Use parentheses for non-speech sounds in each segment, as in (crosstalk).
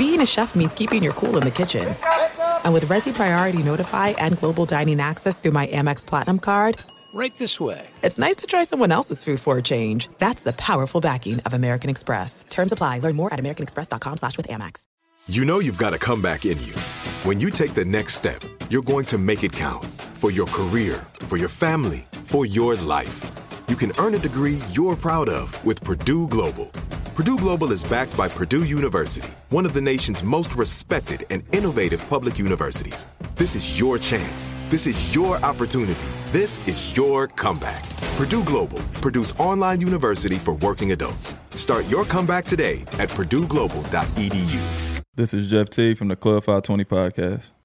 being a chef means keeping your cool in the kitchen. And with Resy Priority Notify and Global Dining Access through my Amex Platinum card, Right this way. it's nice to try someone else's food for a change. That's the powerful backing of American Express. Terms apply. Learn more at americanexpress.com slash with Amex. You know you've got a comeback in you. When you take the next step, you're going to make it count for your career, for your family, for your life. You can earn a degree you're proud of with Purdue Global. Purdue Global is backed by Purdue University, one of the nation's most respected and innovative public universities. This is your chance. This is your opportunity. This is your comeback. Purdue Global, Purdue's online university for working adults. Start your comeback today at purdueglobal.edu. This is Jeff T from the Club 520 podcast.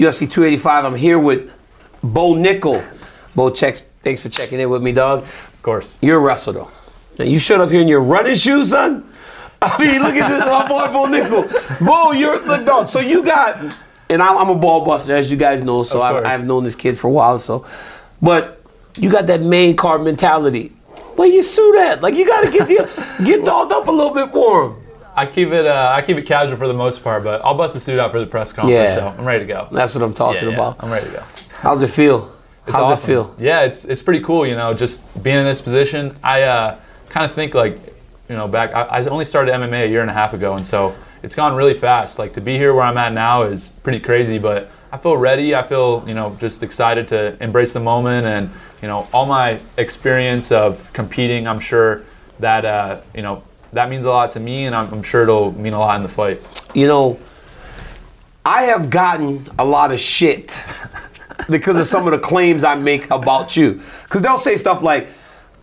UFC 285. I'm here with Bo Nickal. Bo, checks. Thanks for checking in with me, dog. Of course. You're a wrestler, though. Now, you showed up here in your running shoes, son. (laughs) I mean, look at this, my boy Bo Nickal. Bo, you're the dog. So you got, and I'm, I'm a ball buster, as you guys know. So I've. I've known this kid for a while. So, but you got that main card mentality. Where you suit at? Like you got to get the, get dolled up a little bit for him. I keep it uh, I keep it casual for the most part, but I'll bust the suit out for the press conference. Yeah. So I'm ready to go. That's what I'm talking Yeah, yeah, about. I'm ready to go. How's it feel? It's How's awesome. it feel? Yeah, it's it's pretty cool. You know, just being in this position. I uh, kind of think like, you know, back. I, I only started MMA a year and a half ago, and so it's gone really fast. Like to be here where I'm at now is pretty crazy, but I feel ready. I feel you know just excited to embrace the moment, and you know all my experience of competing. I'm sure that uh, you know that means a lot to me, and I'm, I'm sure it'll mean a lot in the fight. you know, I have gotten a lot of shit (laughs) because of some of the claims I make about you. Because they'll say stuff like,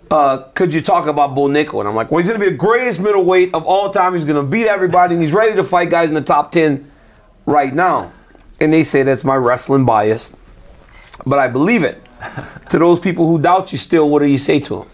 uh, could you talk about Bull Nickal? And I'm like, well, he's going to be the greatest middleweight of all time. He's going to beat everybody, and he's ready to fight guys in the top 10 right now. And they say that's my wrestling bias. But I believe it. (laughs) to those people who doubt you still, what do you say to them?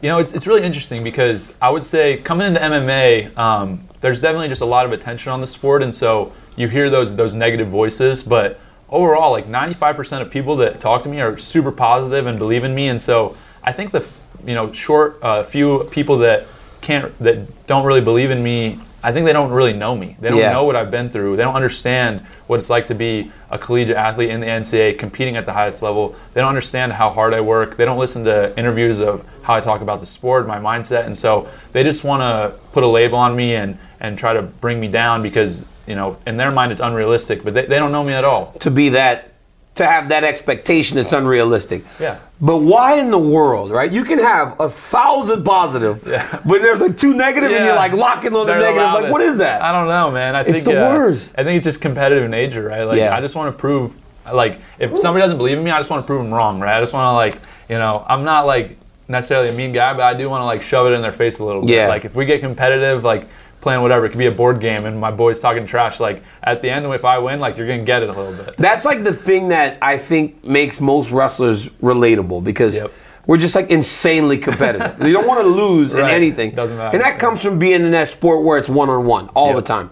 You know, it's, it's really interesting because I would say coming into MMA, um, there's definitely just a lot of attention on the sport, and so you hear those those negative voices. But overall, like 95% of people that talk to me are super positive and believe in me, and so I think the you know short uh, few people that can't that don't really believe in me. I think they don't really know me. They don't Yeah. know what I've been through. They don't understand what it's like to be a collegiate athlete in the NCAA competing at the highest level. They don't understand how hard I work. They don't listen to interviews of how I talk about the sport, my mindset, and so they just want to put a label on me and and try to bring me down because you know in their mind it's unrealistic, but they, they don't know me at all. to be that to have that expectation that's unrealistic. Yeah. But why in the world, right? You can have a thousand positive, Yeah. but there's like two negative and you're like locking on the negative. Like, what is that? I don't know, man. I It's think the uh, worst. I think it's just competitive nature, right? Like Yeah. I just want to prove, like if somebody doesn't believe in me, I just want to prove them wrong, right? I just want to like, you know, I'm not like necessarily a mean guy, but I do want to like shove it in their face a little bit. Yeah. Like if we get competitive, like playing whatever, it could be a board game, and my boys talking trash. Like at the end, if I win, like you're gonna get it a little bit. That's like the thing that I think makes most wrestlers relatable because Yep. we're just like insanely competitive. (laughs) you don't want to lose in anything. Doesn't matter. And that comes from being in that sport where it's one on one all Yep. the time.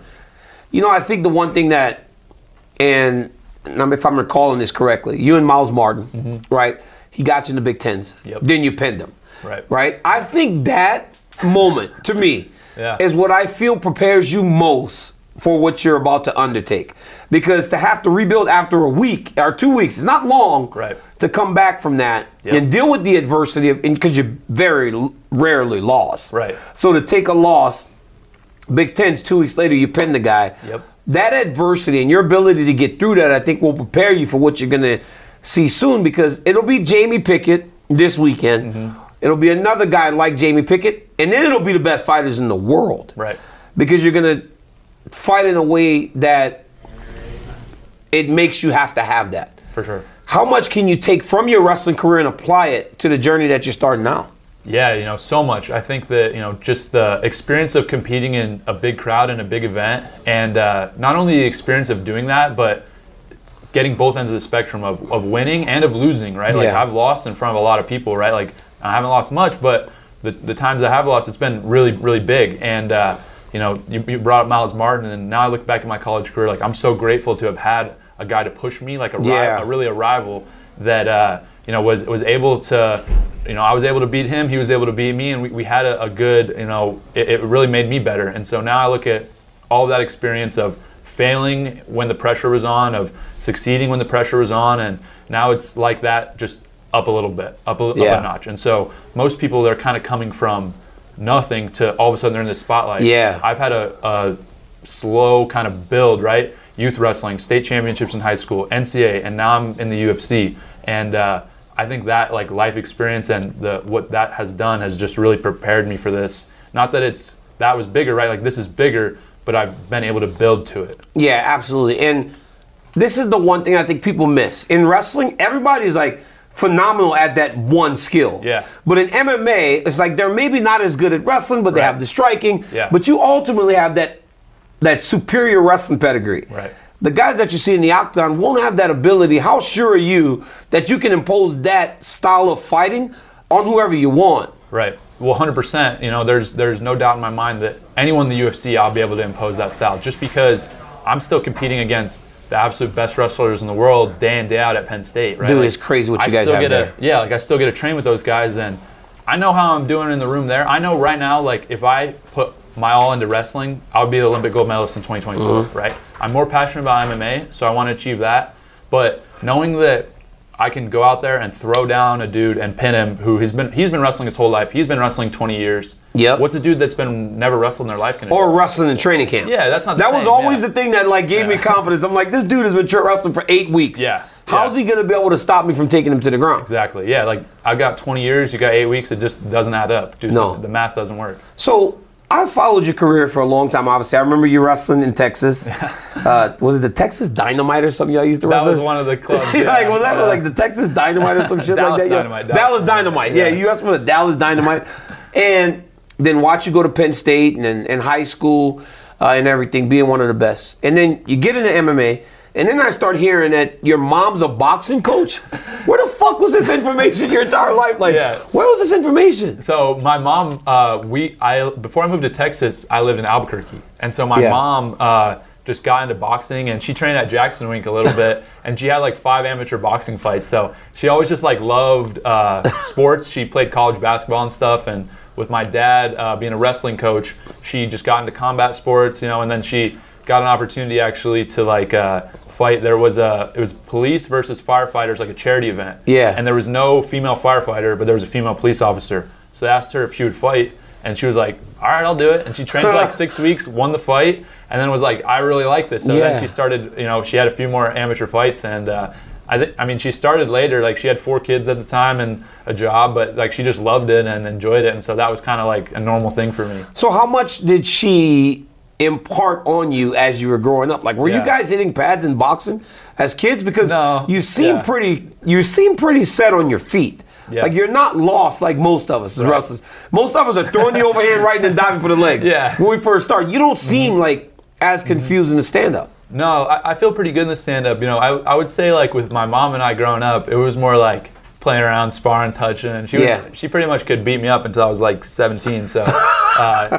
You know, I think the one thing that, and if I'm recalling this correctly, you and Myles Martin, right? He got you in the Big Tens. Mm-hmm. Yep. Then you pinned him. Right. Right? I think that moment, to me, Yeah. is what I feel prepares you most for what you're about to undertake. Because to have to rebuild after a week or two weeks is not long Right. to come back from that Yep. and deal with the adversity of because you very rarely lost. Right. So to take a loss, Big Ten's two weeks later, you pin the guy. Yep. That adversity and your ability to get through that, I think, will prepare you for what you're going to see soon because it'll be Jamie Pickett this weekend. Mm-hmm. It'll be another guy like Jamie Pickett, and then it'll be the best fighters in the world. Right. Because you're going to fight in a way that it makes you have to have that. For sure. how much can you take from your wrestling career and apply it to the journey that you're starting now? Yeah, you know, so much. I think that, you know, just the experience of competing in a big crowd in a big event, and uh, not only the experience of doing that, but getting both ends of the spectrum of, of winning and of losing, right? Like, Yeah. I've lost in front of a lot of people, right? Like, I haven't lost much, but the, the times I have lost, it's been really, really big. And, uh, you know, you, you brought up Myles Martin, and now I look back at my college career, like, I'm so grateful to have had a guy to push me, like a, ri- a really a rival that uh, you know was was able to you know I was able to beat him he was able to beat me and we, we had a, a good you know it, it really made me better and so now I look at all of that experience of failing when the pressure was on of succeeding when the pressure was on and now it's like that just up a little bit up a, Yeah. up a notch and so most people they're kind of coming from nothing to all of a sudden they're in the spotlight Yeah. I've had a, a slow kind of build, right? Youth wrestling, state championships in high school, NCAA, and now I'm in the UFC. And uh, I think that like life experience and the what that has done has just really prepared me for this. Not that it's that was bigger, right? Like this is bigger, but I've been able to build to it. Yeah, absolutely. And this is the one thing I think people miss. In wrestling, everybody's like phenomenal at that one skill. Yeah. But in MMA, it's like they're maybe not as good at wrestling, but they Right. have the striking. Yeah. But you ultimately have that that superior wrestling pedigree. Right. The guys that you see in the octagon won't have that ability. How sure are you that you can impose that style of fighting on whoever you want? Right. Well, 100%. You know, there's there's no doubt in my mind that anyone in the UFC, I'll be able to impose that style just because I'm still competing against the absolute best wrestlers in the world day in day out at Penn State. Right. Dude, it's crazy what you I guys still have get there. To, yeah, like I still get to train with those guys, and I know how I'm doing in the room there. I know right now, like if I put my all into wrestling, I would be the Olympic gold medalist in 2024. Mm-hmm. Right. I'm more passionate about MMA, so I want to achieve that. But knowing that I can go out there and throw down a dude and pin him who has been he's been wrestling his whole life. He's been wrestling 20 years. Yep. What's a dude that's been never wrestled in their life Or do? wrestling in training camp. Yeah, that's not the That was always yeah. the thing that like gave me confidence. I'm like, this dude has been wrestling for eight weeks. Yeah, How's yeah. he gonna be able to stop me from taking him to the ground? Exactly. Yeah, like I got 20 years, you got 8 weeks, it just doesn't add up. Dude, No. the math doesn't work. So I followed your career for a long time. Obviously, I remember you wrestling in Texas. (laughs) uh, was it the Texas Dynamite or something y'all used to wrestle? That was one of the clubs. (laughs) like was that Yeah. like the Texas Dynamite or some shit like Dallas that? Yeah. Dynamite, Dallas, Dallas Dynamite. Yeah, yeah. you wrestled the Dallas Dynamite, (laughs) and then watch you go to Penn State and then in high school uh, and everything, being one of the best. And then you get into MMA. And then I start hearing that your mom's a boxing coach. Where the fuck was this information your entire life? Like, Yeah. where was this information? So my mom, uh, we, I before I moved to Texas, I lived in Albuquerque, and so my Yeah. mom uh, just got into boxing, and she trained at Jackson Wink a little bit, (laughs) and she had like five amateur boxing fights. So she always just like loved uh, sports. She played college basketball and stuff, and with my dad uh, being a wrestling coach, she just got into combat sports, you know, and then she got an opportunity actually to like. Fight there was a it was police versus firefighters like a charity event Yeah. and there was no female firefighter, but there was a female police officer. So they asked her if she would fight, and she was like, "All right, I'll do it." And she trained for like (laughs) six weeks, won the fight, and then was like, "I really like this." So Yeah. then she started. You know, she had a few more amateur fights, and uh, I think I mean she started later. Like she had four kids at the time and a job, but like she just loved it and enjoyed it, and so that was kind of like a normal thing for me. So how much did she impart on you as you were growing up? Like were you guys hitting pads in boxing as kids? Because No. you seem Yeah. pretty you seem pretty set on your feet. Yeah. Like you're not lost like most of us as Right. wrestlers. Most of us are throwing the overhand right and then diving for the legs. Yeah. When we first start. You don't seem Mm-hmm. like as confused in the stand up. No, I, I feel pretty good in the stand up. You know, I, I would say like with my mom and I growing up, it was more like playing around, sparring, touching, and she would, she pretty much could beat me up until I was like 17. So uh,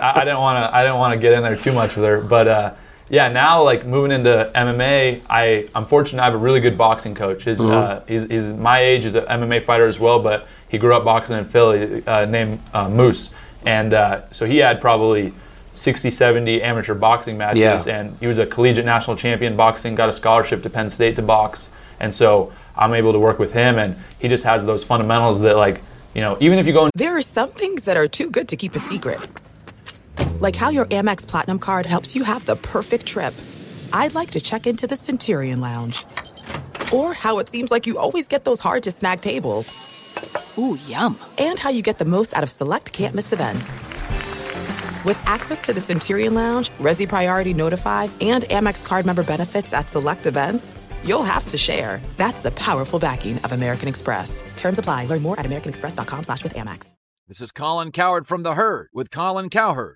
I, I didn't want to I didn't want to get in there too much with her. But uh, yeah, now like moving into MMA, I I'm fortunate I have a really good boxing coach. His uh, he's, he's my age, he's an MMA fighter as well, but he grew up boxing in Philly, uh, named uh, Moose, and uh, so he had probably 60, 70 amateur boxing matches, Yeah. and he was a collegiate national champion boxing, got a scholarship to Penn State to box, and so I'm able to work with him, and he just has those fundamentals that like you know even if you go There are some things that are too good to keep a secret. Like how your Amex Platinum card helps you have the perfect trip. I'd like to check into the Centurion Lounge. Or how it seems like you always get those hard to snag tables. Ooh, yum. And how you get the most out of select can't miss events. With access to the Centurion Lounge, Resy Priority Notify, and Amex card member benefits at select events, you'll have to share. That's the powerful backing of American Express. Terms apply. Learn more at americanexpress.com slash with Amex. This is Colin Cowherd from The Herd with Colin Cowherd.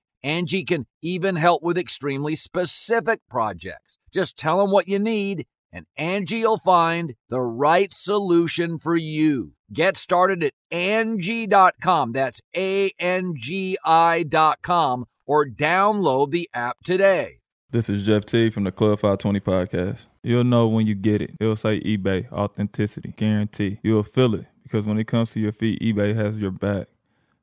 Angie can even help with extremely specific projects. Just tell them what you need and Angie will find the right solution for you. Get started at Angie.com. That's A-N-G-I dot com or download the app today. This is Jeff T from the Club 520 podcast. You'll know when you get it. It'll say eBay, authenticity, guarantee. You'll feel it because when it comes to your feet, eBay has your back.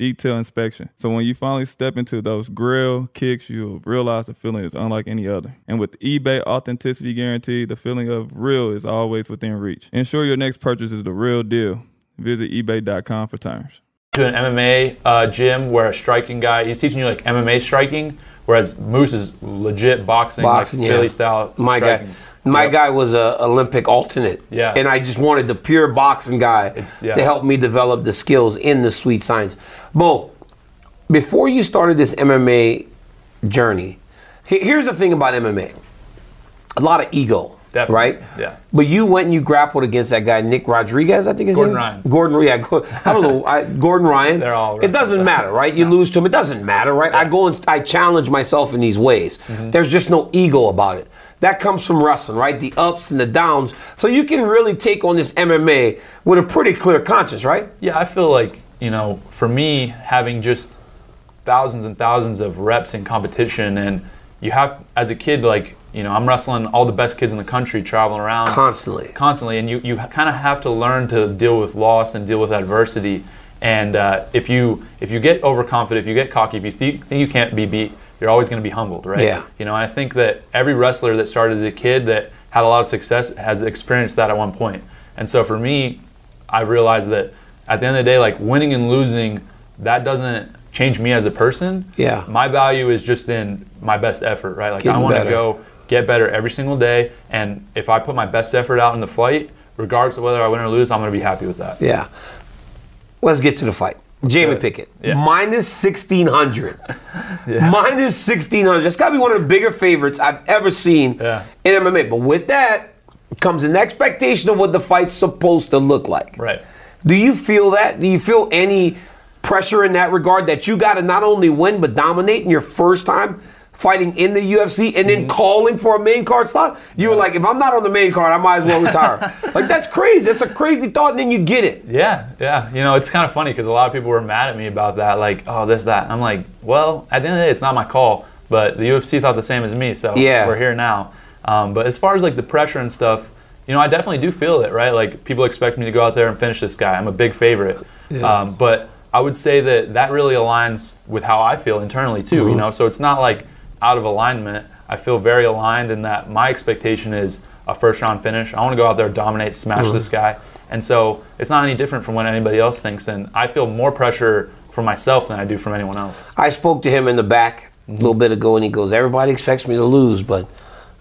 detailed inspection. So when you finally step into those grill kicks, you'll realize the feeling is unlike any other. And with eBay authenticity guarantee, the feeling of real is always within reach. Ensure your next purchase is the real deal. Visit eBay.com for terms. To an MMA uh, gym where a striking guy, he's teaching you like MMA striking, whereas Moose is legit boxing, Boxing, like yeah. Philly style. My striking. guy, my Yep. guy was a Olympic alternate. Yeah. and I just wanted the pure boxing guy yeah. to help me develop the skills in the sweet science. Bo, before you started this MMA journey, here's the thing about MMA: a lot of ego. Definitely, Right? yeah. But you went and you grappled against that guy, Nick Rodriguez, I think his Gordon name? Ryan. Gordon, yeah. I don't know. (laughs) I, Gordon Ryan. They're all It doesn't matter, right? You lose to him. It doesn't matter, right? I go and I challenge myself in these ways. Mm-hmm. There's just no ego about it. That comes from wrestling, right? The ups and the downs. So you can really take on this MMA with a pretty clear conscience, right? Yeah, I feel like, you know, for me, having just thousands and thousands of reps in competition, and you have, as a kid, like, you know, I'm wrestling all the best kids in the country traveling around Constantly. constantly, and you, you kind of have to learn to deal with loss and deal with adversity. And uh, if you if you get overconfident, if you get cocky, if you think, think you can't be beat, you're always going to be humbled, right? Yeah. You know, I think that every wrestler that started as a kid that had a lot of success has experienced that at one point. And so for me, I realized that at the end of the day, like winning and losing, that doesn't change me as a person. Yeah. My value is just in my best effort, right? Like I want to go get better every single day, and if I put my best effort out in the fight, regardless of whether I win or lose, I'm going to be happy with that. Yeah. Let's get to the fight. Jamie. Pickett, Yeah. minus 1600. (laughs) Minus 1600. That's got to be one of the bigger favorites I've ever seen Yeah. in MMA. But with that comes an expectation of what the fight's supposed to look like. Right. Do you feel that? Do you feel any pressure in that regard that you got to not only win but dominate in your first time fighting in the UFC and Mm-hmm. then calling for a main card slot? You were like, if I'm not on the main card, I might as well retire. (laughs) like that's crazy. That's a crazy thought, and then you get it. Yeah, yeah. You know, it's kind of funny because a lot of people were mad at me about that. Like, oh, this, that. I'm like, well, at the end of the day, it's not my call. But the UFC thought the same as me, so Yeah. we're here now. Um, but as far as like the pressure and stuff, you know, I definitely do feel it, right? Like people expect me to go out there and finish this guy. I'm a big favorite. Um, but I would say that that really aligns with how I feel internally too. You know, so it's not like out of alignment. I feel very aligned in that my expectation is a first round finish. I want to go out there, dominate, smash mm-hmm. this guy. And so it's not any different from what anybody else thinks. And I feel more pressure from myself than I do from anyone else. I spoke to him in the back a little mm-hmm. bit ago, and he goes, "Everybody expects me to lose, but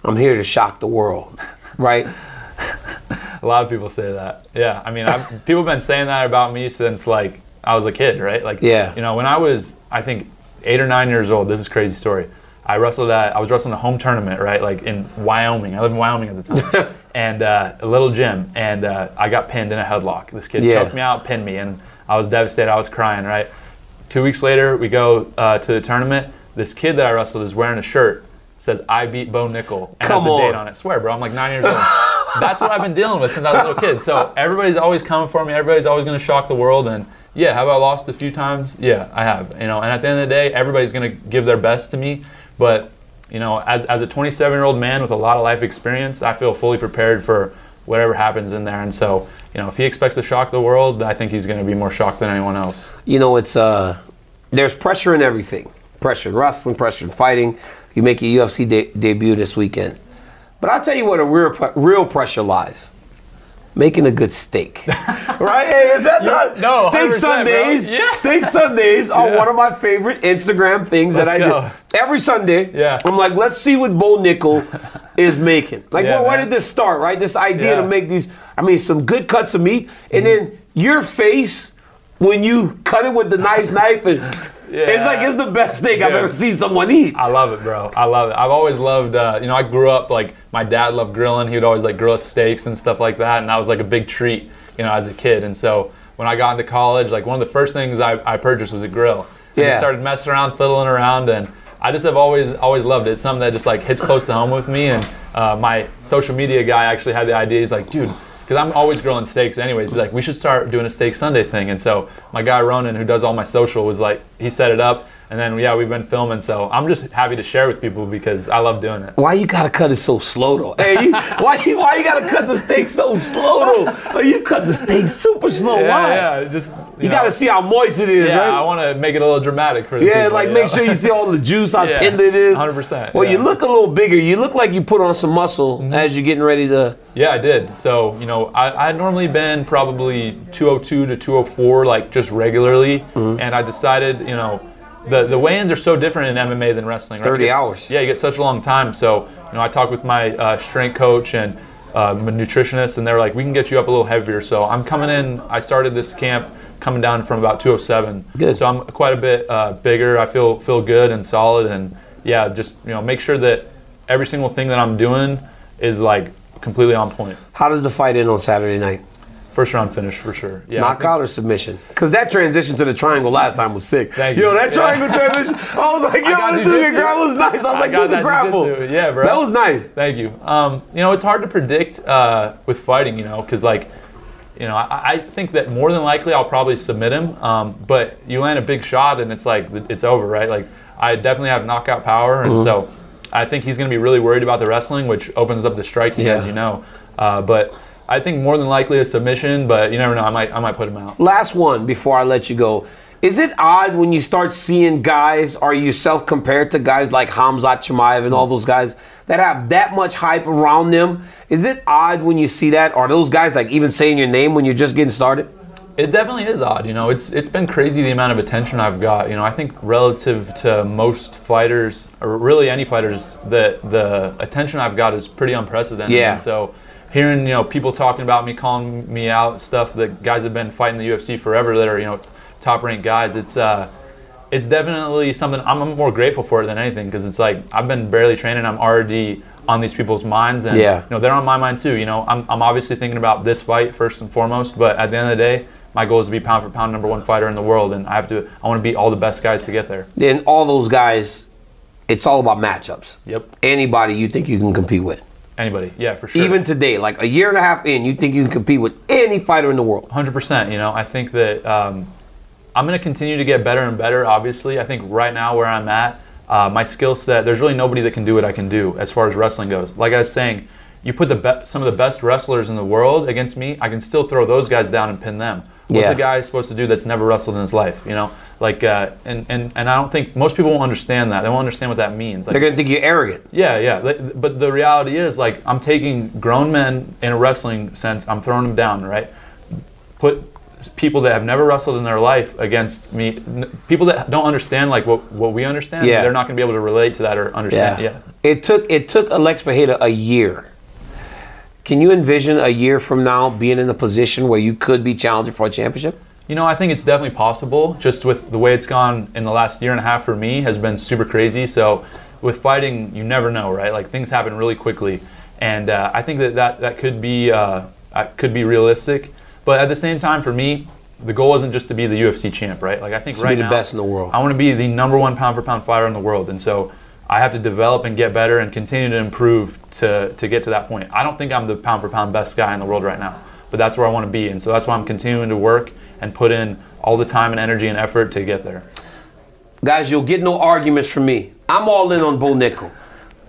I'm here to shock the world." (laughs) Right? A lot of people say that. Yeah, I mean, I've, (laughs) people have been saying that about me since like I was a kid, right? Like, Yeah. you know, when I was, I think, eight or nine years old. This is a crazy story. I wrestled at I was wrestling a home tournament, right? Like in Wyoming. I lived in Wyoming at the time, (laughs) and uh, a little gym, and uh, I got pinned in a headlock. This kid Yeah. choked me out, pinned me, and I was devastated. I was crying, right? Two weeks later, we go uh, to the tournament. This kid that I wrestled is wearing a shirt says "I beat Bo Nickal" and Come has the date on. on it. Swear, bro, I'm like nine years old. (laughs) That's what I've been dealing with since I was a little kid. So everybody's always coming for me. Everybody's always going to shock the world. And yeah, have I lost a few times? Yeah, I have. You know, and at the end of the day, everybody's going to give their best to me. But you know, as as a 27 year old man with a lot of life experience, I feel fully prepared for whatever happens in there. And so, you know, if he expects to shock the world, I think he's going to be more shocked than anyone else. you know, it's uh, there's pressure in everything. Pressure in wrestling, pressure in fighting. You make your UFC de- debut this weekend, but I'll tell you where the real real pressure lies. Making a good steak, (laughs) right? Hey, is that not no, steak 100%, bro. Sundays? Yeah. Steak Sundays are Yeah. one of my favorite Instagram things that I go. do every Sunday. Yeah. I'm like, let's see what Bo Nickal (laughs) is making. Like, Yeah, where, where did this start? Right? This idea Yeah. to make these. I mean, some good cuts of meat, and Mm-hmm. then your face when you cut it with the nice knife and it's like it's the best steak I've ever seen someone eat. I love it, bro. I love it. I've always loved, uh, you know, I grew up like my dad loved grilling. He would always like grill us steaks and stuff like that, and that was like a big treat, you know, as a kid. And so when I got into college, like one of the first things I, I purchased was a grill. And Yeah. I started messing around, fiddling around, and I just have always always loved it. It's something that just like hits close to home with me. And uh, my social media guy actually had the idea. He's like, dude. Because I'm always grilling steaks, anyways. He's like, we should start doing a steak Sunday thing. And so my guy Ronan, who does all my social, was like, he set it up, and then yeah, we've been filming. So I'm just happy to share with people because I love doing it. Why you gotta cut it so slow though? Hey, you, (laughs) why you why you gotta cut the steak so slow though? Like, you cut the steak super slow. Yeah, why? yeah, just You gotta see how moist it is, Yeah, right? I want to make it a little dramatic for the Yeah, people, like make know? sure you see all the juice, how (laughs) Yeah, tender it is. 100%, Well, you look a little bigger. You look like you put on some muscle as you're getting ready to. Yeah, I did. So, you know, I, I'd normally been probably 202 to 204, like just regularly. Mm-hmm. And I decided, you know, the, the weigh ins are so different in MMA than wrestling. Right? 30 get- hours. Yeah, you get such a long time. So, you know, I talked with my uh, strength coach and uh, my nutritionist, and they're like, we can get you up a little heavier. So I'm coming in, I started this camp coming down from about 207. Good. So I'm quite a bit uh, bigger. I feel feel good and solid. And yeah, just, you know, make sure that every single thing that I'm doing is like completely on point. How does the fight end on Saturday night? First round finish for sure. Yeah. Knockout or submission? Because that transition to the triangle last time was sick. Thank Yo, you. that Yeah. triangle transition, I was like, (laughs) yo, this dude grapple was nice. I was I like, got do the that grapple. jujitsu. Yeah, bro. That was nice. Thank you. Um, you know, it's hard to predict uh, with fighting, you know, because like, you know, I, I think that more than likely I'll probably submit him. Um, but you land a big shot and it's like it's over, right? Like I definitely have knockout power, Mm-hmm. and so I think he's going to be really worried about the wrestling, which opens up the striking, Yeah. as you know. Uh, but I think more than likely a submission, but you never know. I might I might put him out. Last one before I let you go. Is it odd when you start seeing guys, are you self compared to guys like Hamzat Chimaev and all those guys that have that much hype around them? Is it odd when you see that? Are those guys like even saying your name when you're just getting started? It definitely is odd. You know, it's it's been crazy the amount of attention I've got. You know, I think relative to most fighters, or really any fighters, the the attention I've got is pretty unprecedented. Yeah. And so hearing you know people talking about me, calling me out, stuff that guys have been fighting the UFC forever that are you know top ranked guys. It's uh it's definitely something I'm more grateful for than anything because it's like I've been barely training. I'm already on these people's minds, and Yeah. you know they're on my mind too. You know, I'm, I'm obviously thinking about this fight first and foremost, but at the end of the day, my goal is to be pound for pound number one fighter in the world, and I have to. I want to beat all the best guys to get there. Then all those guys, it's all about matchups. Yep. Anybody you think you can compete with. Anybody, yeah, for sure. Even today, like a year and a half in, you think you can compete with any fighter in the world. Hundred percent. You know, I think that um, I'm going to continue to get better and better. Obviously, I think right now where I'm at, uh, my skill set, there's really nobody that can do what I can do as far as wrestling goes. Like I was saying, you put the be- some of the best wrestlers in the world against me, I can still throw those guys down and pin them. What's Yeah. a guy supposed to do that's never wrestled in his life? You know, like, uh, and, and and I don't think most people won't understand that. They won't understand what that means. Like, They're gonna think you're arrogant. yeah, yeah. But the reality is, like, I'm taking grown men in a wrestling sense, I'm throwing them down, right? Put people that have never wrestled in their life against me, people that don't understand, like, what, what we understand, Yeah. they're not going to be able to relate to that or understand. Yeah. It took it took Alex Pereira a year. Can you envision a year from now being in a position where you could be challenging for a championship? You know, I think it's definitely possible. Just with the way it's gone in the last year and a half for me has been super crazy. So with fighting, you never know, right? Like things happen really quickly, and uh, I think that that, that could be uh, uh, could be realistic. But at the same time, for me, the goal isn't just to be the UFC champ, right? Like I think To right be the now, best in the world. I want to be the number one pound for pound fighter in the world, and so I have to develop and get better and continue to improve to to get to that point. I don't think I'm the pound for pound best guy in the world right now, but that's where I want to be, and so that's why I'm continuing to work and put in all the time and energy and effort to get there. Guys, you'll get no arguments from me. I'm all in on Bo Nickal.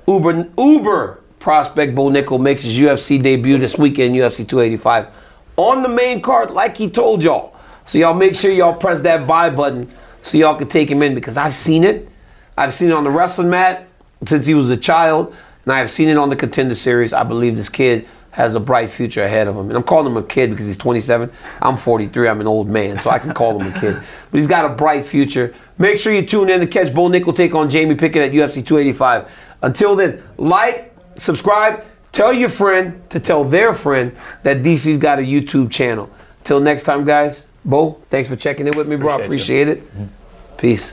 Uber Uber prospect Bo Nickal makes his UFC debut this weekend, UFC 285, on the main card, like he told y'all. So y'all make sure y'all press that buy button so y'all can take him in because I've seen it. I've seen it on the wrestling mat since he was a child, and I've seen it on the contender series. I believe this kid has a bright future ahead of him. And I'm calling him a kid because he's 27. I'm 43. I'm an old man, so I can call him a kid. (laughs) But he's got a bright future. Make sure you tune in to catch Bo Nickal take on Jamie Pickett at UFC 285. Until then, like, subscribe, tell your friend to tell their friend that DC's got a YouTube channel. Till next time, guys. Bo, thanks for checking in with me, bro. I Appreciate you. appreciate it. Mm-hmm. Peace.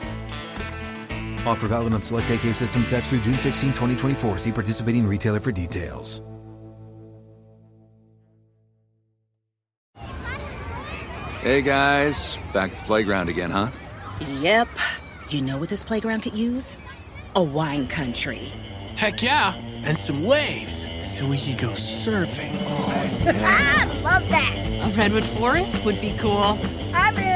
Offer valid on select AK system sets through June 16, 2024. See participating retailer for details. Hey guys, back at the playground again, huh? Yep. You know what this playground could use? A wine country. Heck yeah, and some waves so we could go surfing. (laughs) Ah, love that. A redwood forest would be cool.